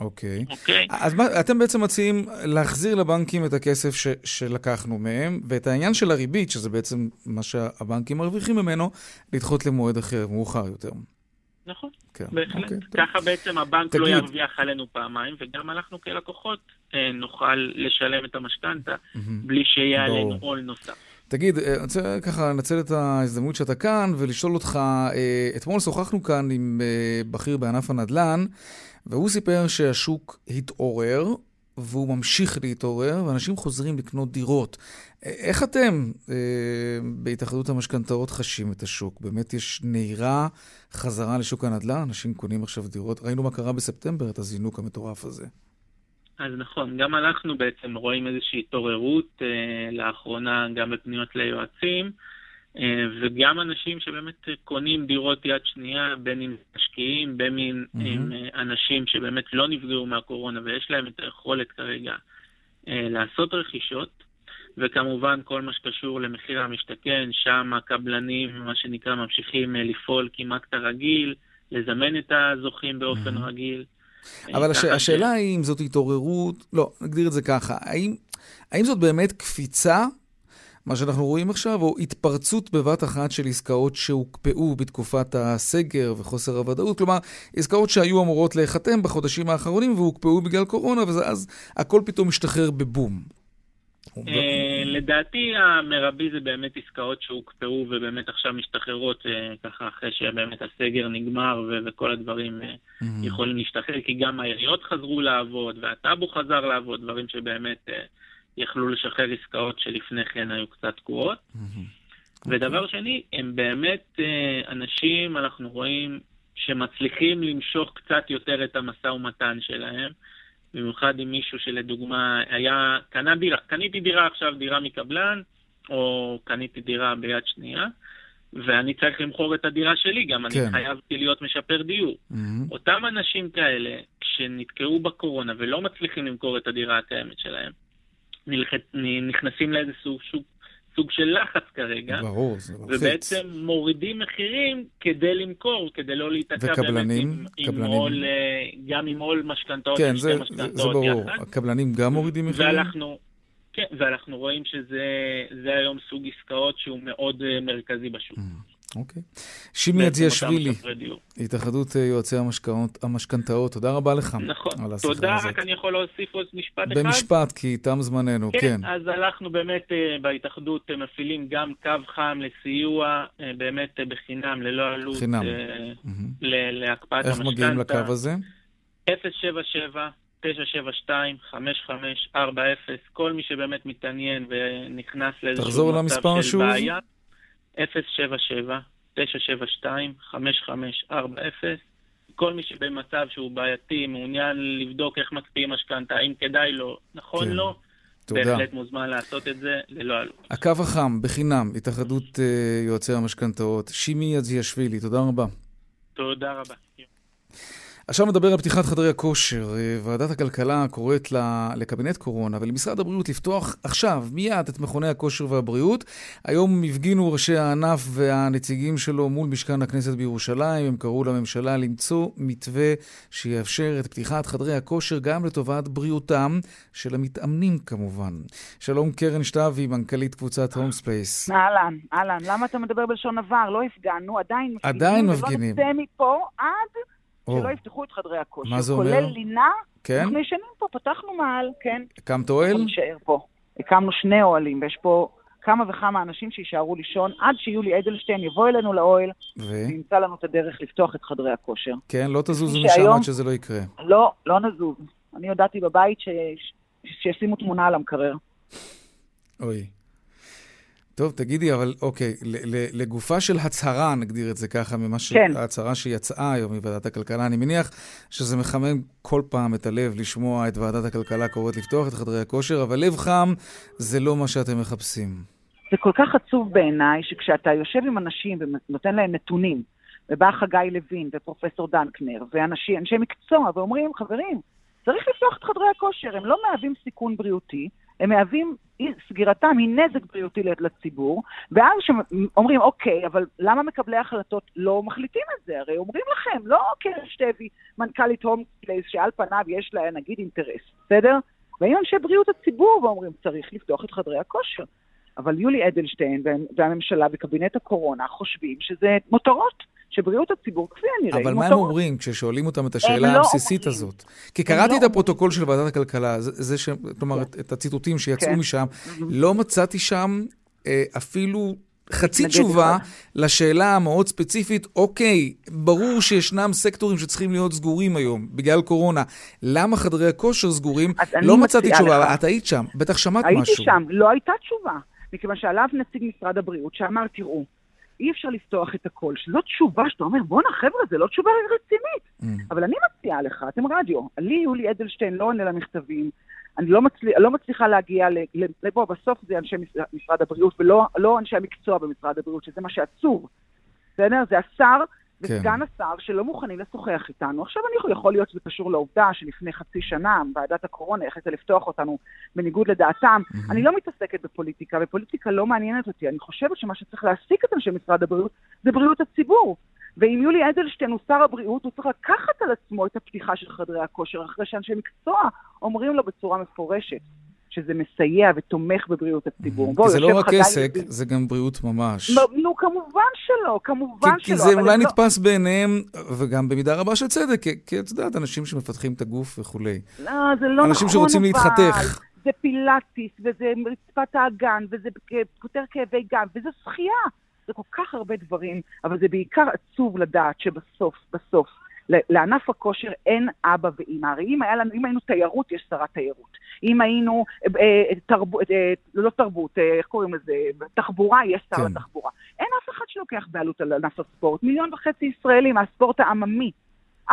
אוקיי. Okay. אוקיי. Okay. אז מה, אתם בעצם מציעים להחזיר לבנקים את הכסף ש, שלקחנו מהם, ואת העניין של הריבית, שזה בעצם מה שהבנקים מרוויחים ממנו, לדחות למועד אחר, מאוחר יותר. נכון, כן. בהחלט. אוקיי, ככה בעצם הבנק תגיד... לא ירוויח עלינו פעמיים, וגם אנחנו כלקוחות אה, נוכל לשלם את המשכנתה mm-hmm. בלי שיהיה עלינו עול נוסף. תגיד, אה, אני רוצה ככה לנצל את ההזדמנות שאתה כאן ולשאול אותך, אה, אתמול שוחחנו כאן עם בכיר בענף הנדל"ן, והוא סיפר שהשוק התעורר, והוא ממשיך להתעורר, ואנשים חוזרים לקנות דירות. איך אתם אה, בהתאחדות המשכנתאות חשים את השוק? באמת יש נהירה חזרה לשוק הנדל"ן? אנשים קונים עכשיו דירות? ראינו מה קרה בספטמבר, את הזינוק המטורף הזה. אז נכון, גם אנחנו בעצם רואים איזושהי התעוררות אה, לאחרונה, גם בפניות ליועצים, אה, וגם אנשים שבאמת קונים דירות יד שנייה, בין אם משקיעים, בין אם mm-hmm. עם אה, אנשים שבאמת לא נפגעו מהקורונה ויש להם את היכולת כרגע אה, לעשות רכישות. וכמובן כל מה שקשור למחיר המשתכן, שם הקבלנים, מה שנקרא, ממשיכים אה, לפעול כמעט כרגיל, לזמן את הזוכים באופן mm-hmm. רגיל. אבל הש... השאלה היא אם זאת התעוררות, לא, נגדיר את זה ככה, האם, האם זאת באמת קפיצה, מה שאנחנו רואים עכשיו, או התפרצות בבת אחת של עסקאות שהוקפאו בתקופת הסגר וחוסר הוודאות? כלומר, עסקאות שהיו אמורות להיחתם בחודשים האחרונים והוקפאו בגלל קורונה, ואז הכל פתאום משתחרר בבום. אה, לדעתי המרבי זה באמת עסקאות שהוקפאו ובאמת עכשיו משתחררות אה, ככה אחרי שבאמת הסגר נגמר וכל הדברים אה, יכולים להשתחרר כי גם העיריות חזרו לעבוד והטאבו חזר לעבוד, דברים שבאמת יכלו לשחרר עסקאות שלפני כן היו קצת תקועות. ודבר שני, הם באמת אנשים, אנחנו רואים, שמצליחים למשוך קצת יותר את המשא ומתן שלהם. במיוחד עם מישהו שלדוגמה היה, קנה דירה, קניתי דירה עכשיו, דירה מקבלן, או קניתי דירה ביד שנייה, ואני צריך למכור את הדירה שלי, גם כן. אני חייבתי להיות משפר דיור. Mm-hmm. אותם אנשים כאלה, כשנתקעו בקורונה ולא מצליחים למכור את הדירה הקיימת שלהם, נכנסים לאיזה סוג שוק סוג של לחץ כרגע. ברור, זה מלחיץ. ובעצם מורידים מחירים כדי למכור, כדי לא להיתקע באמת עם, עם עול, אה, גם עם עול משכנתאות, כן, זה, זה, זה ברור. יחד. הקבלנים גם מורידים מחירים? ואנחנו, כן, ואנחנו רואים שזה היום סוג עסקאות שהוא מאוד uh, מרכזי בשוק. אוקיי. שימי אדזיאשווילי, התאחדות אה, יועצי המשכנתאות, תודה רבה לך. נכון, תודה, רק אני יכול להוסיף עוד משפט אחד? במשפט, כי תם זמננו, כן. כן, אז אנחנו באמת אה, בהתאחדות מפעילים גם קו חם לסיוע, באמת בחינם, ללא עלות. חינם. להקפאת המשכנתה. איך מגיעים לקו הזה? 077 972-5540, כל מי שבאמת מתעניין ונכנס לאיזשהו מצב של בעיה, 077-972-5540, כל מי שבמצב שהוא בעייתי, מעוניין לבדוק איך מקפיאים משכנתה, האם כדאי לו, נכון כן. לו, תודה. בהחלט מוזמן לעשות את זה ללא עלות. הקו החם, בחינם, התאחדות uh, יועצי המשכנתאות, שימי יזיאשווילי, תודה רבה. תודה רבה. עכשיו מדבר על פתיחת חדרי הכושר. אה, ועדת הכלכלה קוראת לקבינט קורונה ולמשרד הבריאות לפתוח עכשיו, מיד, את מכוני הכושר והבריאות. היום הפגינו ראשי הענף והנציגים שלו מול משכן הכנסת בירושלים. הם קראו לממשלה למצוא מתווה שיאפשר את פתיחת חדרי הכושר גם לטובת בריאותם של המתאמנים כמובן. שלום קרן שטבי, מנכ"לית קבוצת הולמס פלייס. אהלן, אהלן. למה אתה מדבר בלשון עבר? לא הפגנו, עדיין מפגינים. עדיין מפגינים. ולא נצא מפה עד... שלא יפתחו את חדרי הכושר. מה זה אומר? כולל לינה. כן? אנחנו ישנים פה, פתחנו מעל, כן. הקמת אוהל? אנחנו נשאר פה. הקמנו שני אוהלים, ויש פה כמה וכמה אנשים שיישארו לישון עד שיולי אדלשטיין יבוא אלינו לאוהל, ו... וימצא לנו את הדרך לפתוח את חדרי הכושר. כן, לא תזוזו משם עד שזה לא יקרה. לא, לא נזוז. אני הודעתי בבית ש... שישימו תמונה על המקרר. אוי. טוב, תגידי, אבל אוקיי, לגופה של הצהרה, נגדיר את זה ככה, ממה. כן. ההצהרה שיצאה היום מוועדת הכלכלה, אני מניח שזה מחמם כל פעם את הלב לשמוע את ועדת הכלכלה קוראת לפתוח את חדרי הכושר, אבל לב חם זה לא מה שאתם מחפשים. זה כל כך עצוב בעיניי, שכשאתה יושב עם אנשים ונותן להם נתונים, ובא חגי לוין ופרופסור דנקנר, ואנשי מקצוע, ואומרים, חברים, צריך לפתוח את חדרי הכושר, הם לא מהווים סיכון בריאותי, הם מהווים, סגירתם היא נזק בריאותי לציבור, ואז אומרים, אוקיי, אבל למה מקבלי ההחלטות לא מחליטים את זה? הרי אומרים לכם, לא קרן שטבי, מנכ"לית הולמס פלייס, שעל פניו יש לה נגיד אינטרס, בסדר? באים אנשי בריאות הציבור ואומרים, צריך לפתוח את חדרי הכושר. אבל יולי אדלשטיין והממשלה וקבינט הקורונה חושבים שזה מותרות. שבריאות הציבור, כפי הנראה, אבל מה הם אומרים כששואלים אותם את השאלה לא הבסיסית אומרים. הזאת? כי קראתי לא את הפרוטוקול של ועדת הכלכלה, זה, זה ש... כלומר, כן. את הציטוטים שיצאו כן. משם, mm-hmm. לא מצאתי שם אה, אפילו חצי תשובה אחד. לשאלה המאוד ספציפית, אוקיי, ברור שישנם סקטורים שצריכים להיות סגורים היום בגלל קורונה. למה חדרי הכושר סגורים? לא מצאתי תשובה, לך. את היית שם, בטח שמעת הייתי משהו. הייתי שם, לא הייתה תשובה. מכיוון שעליו נציג משרד הבריאות שאמר, תראו, אי אפשר לפתוח את הכל, שזאת תשובה שאתה אומר, בואנה חבר'ה, זו לא תשובה רצינית. Mm. אבל אני מציעה לך, אתם רדיו, לי יולי אדלשטיין לא עונה למכתבים, אני לא, מצליח, לא מצליחה להגיע, בוא, בסוף זה אנשי משרד הבריאות ולא לא אנשי המקצוע במשרד הבריאות, שזה מה שעצוב, בסדר? זה השר כן. וסגן השר שלא מוכנים לשוחח איתנו. עכשיו אני יכול להיות שזה קשור לעובדה שלפני חצי שנה ועדת הקורונה החליטה לפתוח אותנו בניגוד לדעתם. Mm-hmm. אני לא מתעסקת בפוליטיקה, ופוליטיקה לא מעניינת אותי. אני חושבת שמה שצריך להעסיק את אנשי משרד הבריאות זה בריאות הציבור. ואם יולי אדלשטיין הוא שר הבריאות, הוא צריך לקחת על עצמו את הפתיחה של חדרי הכושר, אחרי שאנשי מקצוע אומרים לו בצורה מפורשת. שזה מסייע ותומך בבריאות הציבור. כי זה לא רק עסק, זה גם בריאות ממש. נו, כמובן שלא, כמובן שלא. כי זה אולי לא- נתפס בעיניהם, וגם במידה רבה של צדק, כי את יודעת, אנשים שמפתחים את הגוף וכולי. לא, זה לא נכון, אנשים שרוצים להתחתך. זה פילאטיס, וזה רצפת האגן, וזה פותר כאבי גן, וזה שחייה. זה כל כך הרבה דברים, אבל זה בעיקר עצוב לדעת שבסוף, בסוף, לענף הכושר אין אבא ואימא. הרי אם, לנו, אם היינו תיירות, יש שרת תיירות. אם היינו אה, אה תרבות, אה, לא תרבות, אה, איך קוראים לזה? תחבורה, יש שר כן. לתחבורה. אין אף אחד שלוקח בעלות על ענף הספורט. מיליון וחצי ישראלים מהספורט העממי.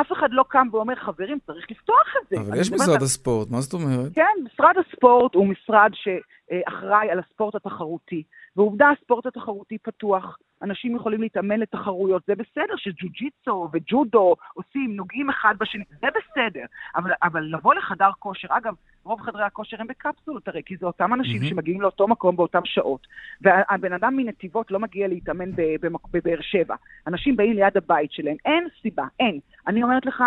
אף אחד לא קם ואומר, חברים, צריך לפתוח את זה. אבל יש משרד הספורט, מה זאת אומרת? כן, משרד הספורט הוא משרד שאחראי על הספורט התחרותי. ועובדה, הספורט התחרותי פתוח. אנשים יכולים להתאמן לתחרויות, זה בסדר שג'ו-ג'יצו וג'ודו עושים, נוגעים אחד בשני, זה בסדר. אבל, אבל לבוא לחדר כושר, אגב, רוב חדרי הכושר הם בקפסולות הרי, כי זה אותם אנשים mm-hmm. שמגיעים לאותו מקום באותן שעות. והבן אדם מנתיבות לא מגיע להתאמן בבאר שבע. אנשים באים ליד הבית שלהם, אין סיבה, אין. אני אומרת לך,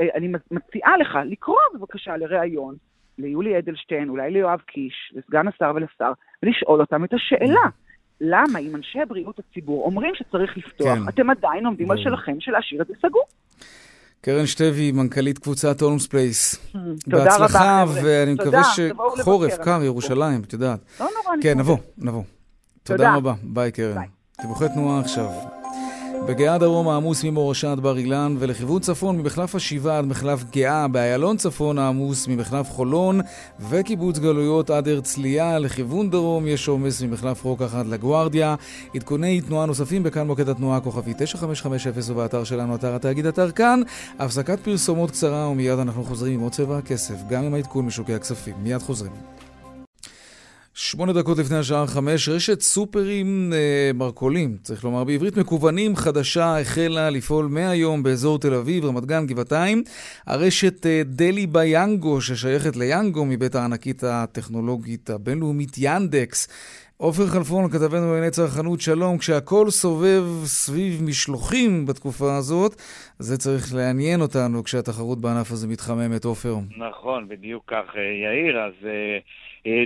אה, אני מציעה לך לקרוא בבקשה לראיון ליולי אדלשטיין, אולי ליואב קיש, לסגן השר ולשר, ולשאול אותם את השאלה. למה אם אנשי בריאות הציבור אומרים שצריך לפתוח, כן. אתם עדיין עומדים על שלכם של להשאיר את זה סגור? קרן שטבי, מנכ"לית קבוצת הולמס פלייס. תודה בהצלחה, רבה, חבר'ה. ואני תודה, מקווה שחורף, קר, ירושלים, את יודעת. לא נורא, כן, נתמודד. נבוא, נבוא. תודה תודה. רבה, ביי קרן. דיווחי תנועה עכשיו. בגהה דרום העמוס ממורשה עד בר אילן, ולכיוון צפון ממחלף השבעה עד מחלף גהה, באיילון צפון העמוס ממחלף חולון, וקיבוץ גלויות עד הרצליה, לכיוון דרום יש עומס ממחלף רוקח עד לגוארדיה. עדכוני תנועה נוספים בכאן מוקד התנועה כוכבי 9550 ובאתר שלנו, אתר התאגיד אתר כאן. הפסקת פרסומות קצרה ומיד אנחנו חוזרים עם עוד צבע הכסף, גם עם העדכון משוקי הכספים. מיד חוזרים. שמונה דקות לפני השעה חמש, רשת סופרים אה, מרכולים, צריך לומר בעברית, מקוונים חדשה החלה לפעול מהיום באזור תל אביב, רמת גן, גבעתיים. הרשת אה, דלי ביאנגו, ששייכת ליאנגו מבית הענקית הטכנולוגית הבינלאומית ינדקס. עופר חלפון, כתבנו לענייני צרכנות, שלום. כשהכול סובב סביב משלוחים בתקופה הזאת, זה צריך לעניין אותנו כשהתחרות בענף הזה מתחממת, עופר. נכון, בדיוק כך, אה, יאיר. אז אה,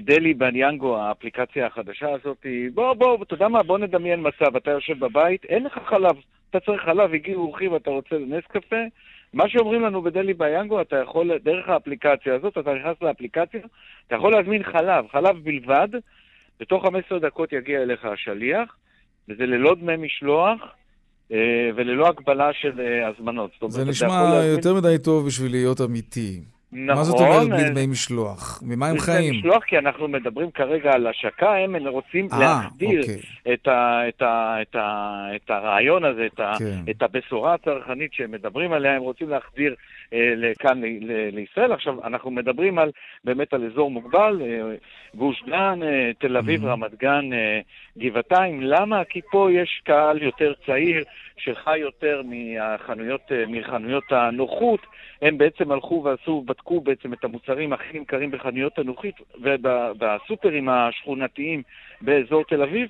דלי בניאנגו, האפליקציה החדשה הזאת, בוא, בוא, אתה יודע מה, בוא נדמיין מצב, אתה יושב בבית, אין לך חלב, אתה צריך חלב, הגיעו אורחים ואתה רוצה נס קפה, מה שאומרים לנו בדלי ביאנגו, אתה יכול, דרך האפליקציה הזאת, אתה נכנס לאפליקציה, אתה יכול להזמין חלב, חלב בלבד, בתוך 15 דקות יגיע אליך השליח, וזה ללא דמי משלוח. אה, וללא הגבלה של אה, הזמנות. אומרת, זה אתה נשמע להזמין- יותר מדי טוב בשביל להיות אמיתי. נכון. מה זאת אומרת בלי אה, דמי משלוח? ממה הם חיים? משלוח, כי אנחנו מדברים כרגע על השקה, הם רוצים אה, להחדיר אוקיי. את, ה, את, ה, את, ה, את הרעיון הזה, את, ה, כן. את הבשורה הצרכנית שהם מדברים עליה, הם רוצים להחדיר אה, לכאן ל, ל, לישראל. עכשיו, אנחנו מדברים על, באמת על אזור מוגבל, אה, גוש דן, אה, תל אביב, רמת גן, אה, גבעתיים. למה? כי פה יש קהל יותר צעיר, שחי יותר מהחנויות, אה, מחנויות הנוחות. הם בעצם הלכו ועשו, בדקו בעצם את המוצרים הכי נמכרים בחנויות הנוחית ובסופרים השכונתיים באזור תל אביב.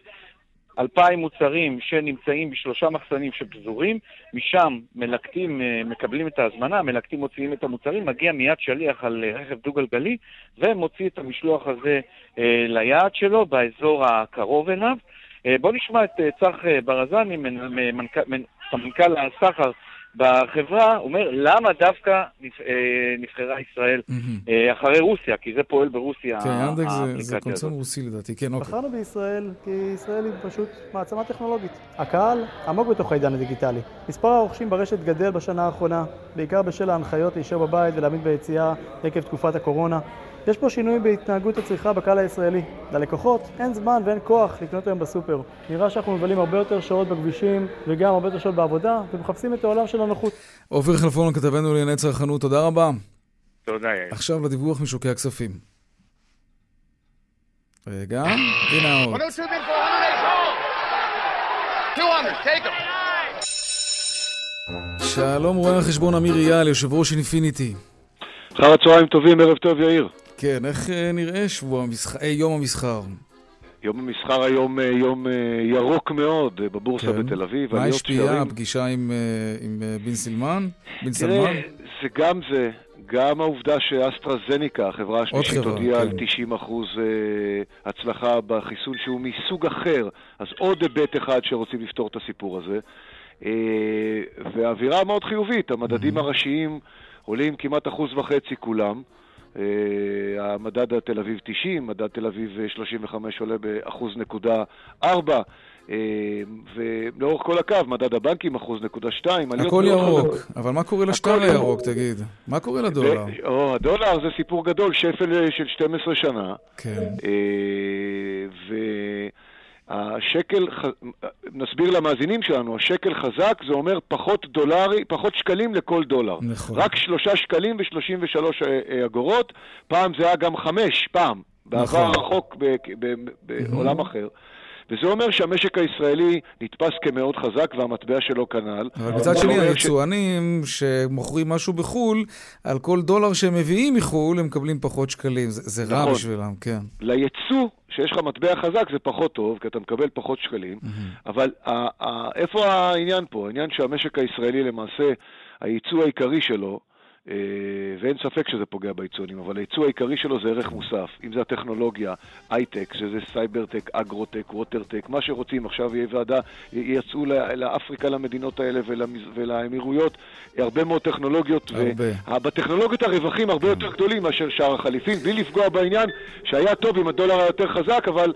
אלפיים מוצרים שנמצאים בשלושה מחסנים שפזורים, משם מלקטים, אה, מקבלים את ההזמנה, מלקטים מוציאים את המוצרים, מגיע מיד שליח על אה, רכב דו-גלגלי ומוציא את המשלוח הזה אה, ליעד שלו באזור הקרוב אליו. בואו נשמע את צח ברזני, מנ- מנכ- מנ- סמנכ"ל הסחר בחברה, הוא אומר למה דווקא אה, נבחרה ישראל אה, אחרי רוסיה, כי זה פועל ברוסיה, כן, ינדקס זה- קונצרן. רוסי לדעתי, כן, אוקיי. בחרנו בישראל כי ישראל היא פשוט מעצמה טכנולוגית. הקהל עמוק בתוך העידן הדיגיטלי. מספר הרוכשים ברשת גדל בשנה האחרונה, בעיקר בשל ההנחיות להישאר בבית ולהעמיד ביציאה עקב תקופת הקורונה. יש פה שינוי בהתנהגות הצריכה בקהל הישראלי. ללקוחות אין זמן ואין כוח לקנות היום בסופר. נראה שאנחנו מבלים הרבה יותר שעות בכבישים וגם הרבה יותר שעות בעבודה ומחפשים את העולם של הנוחות. עופר חלפון, כתבנו לענייני צרכנות, תודה רבה. תודה, יאיר. עכשיו לדיווח משוקי הכספים. רגע, הנה העוד. 102 bid for 108. 200, take him. שלום רואה החשבון אמיר אייל, יושב ראש אינפיניטי. אחר הצהריים טובים, ערב טוב יאיר. כן, איך אה, נראה שבוע המסחר, אה, יום המסחר? יום המסחר היום אה, יום ירוק מאוד בבורסה כן. בתל אביב. מה השפיעה? הפגישה עם, עם בן סילמן? בן תראה, סלמן? זה גם זה, גם העובדה שאסטרזניקה, החברה השלישית, הודיעה על כן. 90 אחוז אה, הצלחה בחיסון שהוא מסוג אחר, אז עוד היבט אחד שרוצים לפתור את הסיפור הזה. והאווירה מאוד חיובית, המדדים הראשיים עולים כמעט אחוז וחצי כולם. אה, המדד התל אביב 90, מדד תל אביב אה, 35 עולה באחוז נקודה ארבע. אה, ולאורך כל הקו, מדד הבנקים אחוז נקודה שתיים. עליות הכל מאוד ירוק, חזקות. אבל מה קורה לשטר הירוק, תגיד? מה קורה לדולר? ו- או, הדולר זה סיפור גדול, שפל אה, של 12 שנה. כן. אה, והשקל, ח- נסביר למאזינים שלנו, השקל חזק זה אומר פחות דולרי, פחות שקלים לכל דולר. נכון. רק שלושה שקלים ושלושים ושלוש אה, אגורות, פעם זה היה גם חמש, פעם. בעבר נכון. הרחוק ב- ב- בעולם אחר. וזה אומר שהמשק הישראלי נתפס כמאוד חזק והמטבע שלו כנ"ל. אבל מצד שני, אומר ש- היצואנים שמוכרים משהו בחו"ל, על כל דולר שהם מביאים מחו"ל, הם מקבלים פחות שקלים. זה זה רע נכון. בשבילם, כן. ליצוא, שיש לך מטבע חזק, זה פחות טוב, כי אתה מקבל פחות שקלים. אבל ה- ה- איפה העניין פה? העניין שהמשק הישראלי למעשה, הייצוא העיקרי שלו, ואין ספק שזה פוגע ביצואנים, אבל היצוא העיקרי שלו זה ערך מוסף. אם זה הטכנולוגיה, הייטק, שזה cybertech, agrotech, watertech, מה שרוצים. עכשיו יהיה ועדה, יצאו לאפריקה, למדינות האלה ולאמירויות, הרבה מאוד טכנולוגיות. הרבה. ובטכנולוגיות הרווחים הרבה יותר גדולים מאשר שער החליפין, בלי לפגוע בעניין שהיה טוב אם הדולר היה יותר חזק, אבל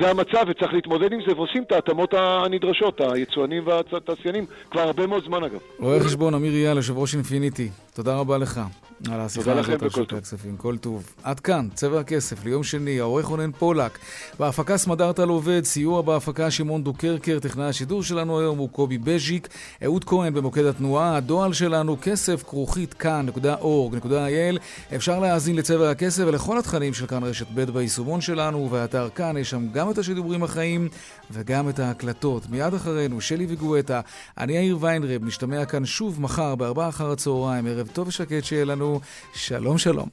זה המצב וצריך להתמודד עם זה, ועושים את ההתאמות הנדרשות, היצואנים והתעשיינים, כבר הרבה מאוד זמן אגב. רואה חשבון אמיר אייל, יושב ראש אינפיניטי, תודה רבה לך. על השיחה הזאת על שוק הכספים, כל טוב. עד כאן, צבע הכסף, ליום שני, העורך רונן פולק. בהפקה סמדארטה לעובד, סיוע בהפקה שמעון דוקרקר, טכנאי השידור שלנו היום הוא קובי בז'יק, אהוד כהן במוקד התנועה, הדואל שלנו כסף כרוכית kan.org.il. אפשר להאזין לצבע הכסף ולכל התכנים של כאן רשת ב' ביישומון שלנו, ובאתר כאן יש שם גם את השידורים החיים וגם את ההקלטות. מיד אחרינו, שלי וגואטה, אני יאיר ויינרב, נשתמע כאן שוב מחר בארבעה אחר הצהריים, ערב טוב ושקט שיהיה לנו. שלום שלום.